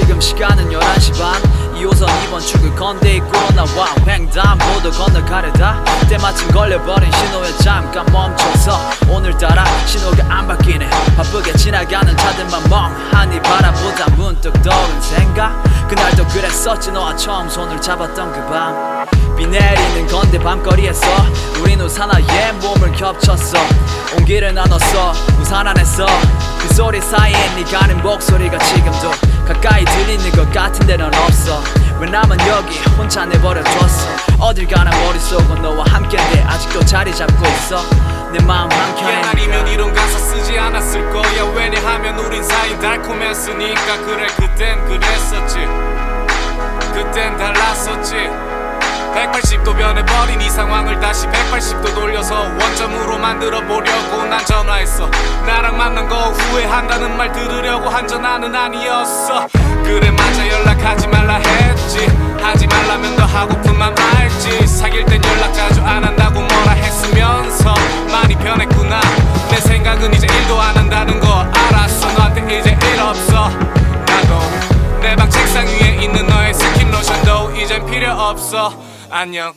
지금 시간은 11시 반. 2호선 2번 출구 건대 입구로 나와 횡단보도 건너가려다. 때마침 걸려버린 신호에 잠깐 멈춰서 오늘따라 신호가 안 바뀌네. 바쁘게 지나가는 차들만 멍하니 바라보다 문득 떠오른 생각. 그날도 그랬었지. 너와 처음 손을 잡았던 그밤비 내리는 건대 밤거리에서 우린 우산 하에 몸을 겹쳤어. 온기를 나눴어 우산 안에서 그 소리 사이에 네가 하는 목소리가 지금도 가까이 들리는 것 같은데 넌 없어. 왜 나만 여기 혼자 내버려뒀어? 어딜 가나 머릿속은 너와 함께인데 아직도 자리 잡고 있어. 내 마음 한켠에 옛날이면. 이런 가사 쓰지 않았을 거야. 왜냐하면 우린 사이 달콤했으니까 그래 그땐 그랬었지. 그땐 달랐었지. 180도 변해버린 이 상황을 다시 180도 돌려서 원점으로 만들어 보려고 했어. 나랑 만난 거 후회한다는 말 들으려고 한 전화는 아니었어. 그래 맞아 연락하지 말라 했지. 하지 말라면 더 하고픈 맘 알지. 사귈 땐 연락 자주 안 한다고 뭐라 했으면서 많이 변했구나. 내 생각은 이제 일도 안 한다는 거 알았어. 너한테 이제 일 없어. 나도 내 방 책상 위에 있는 너의 스킨 로션도 이젠 필요 없어. 안녕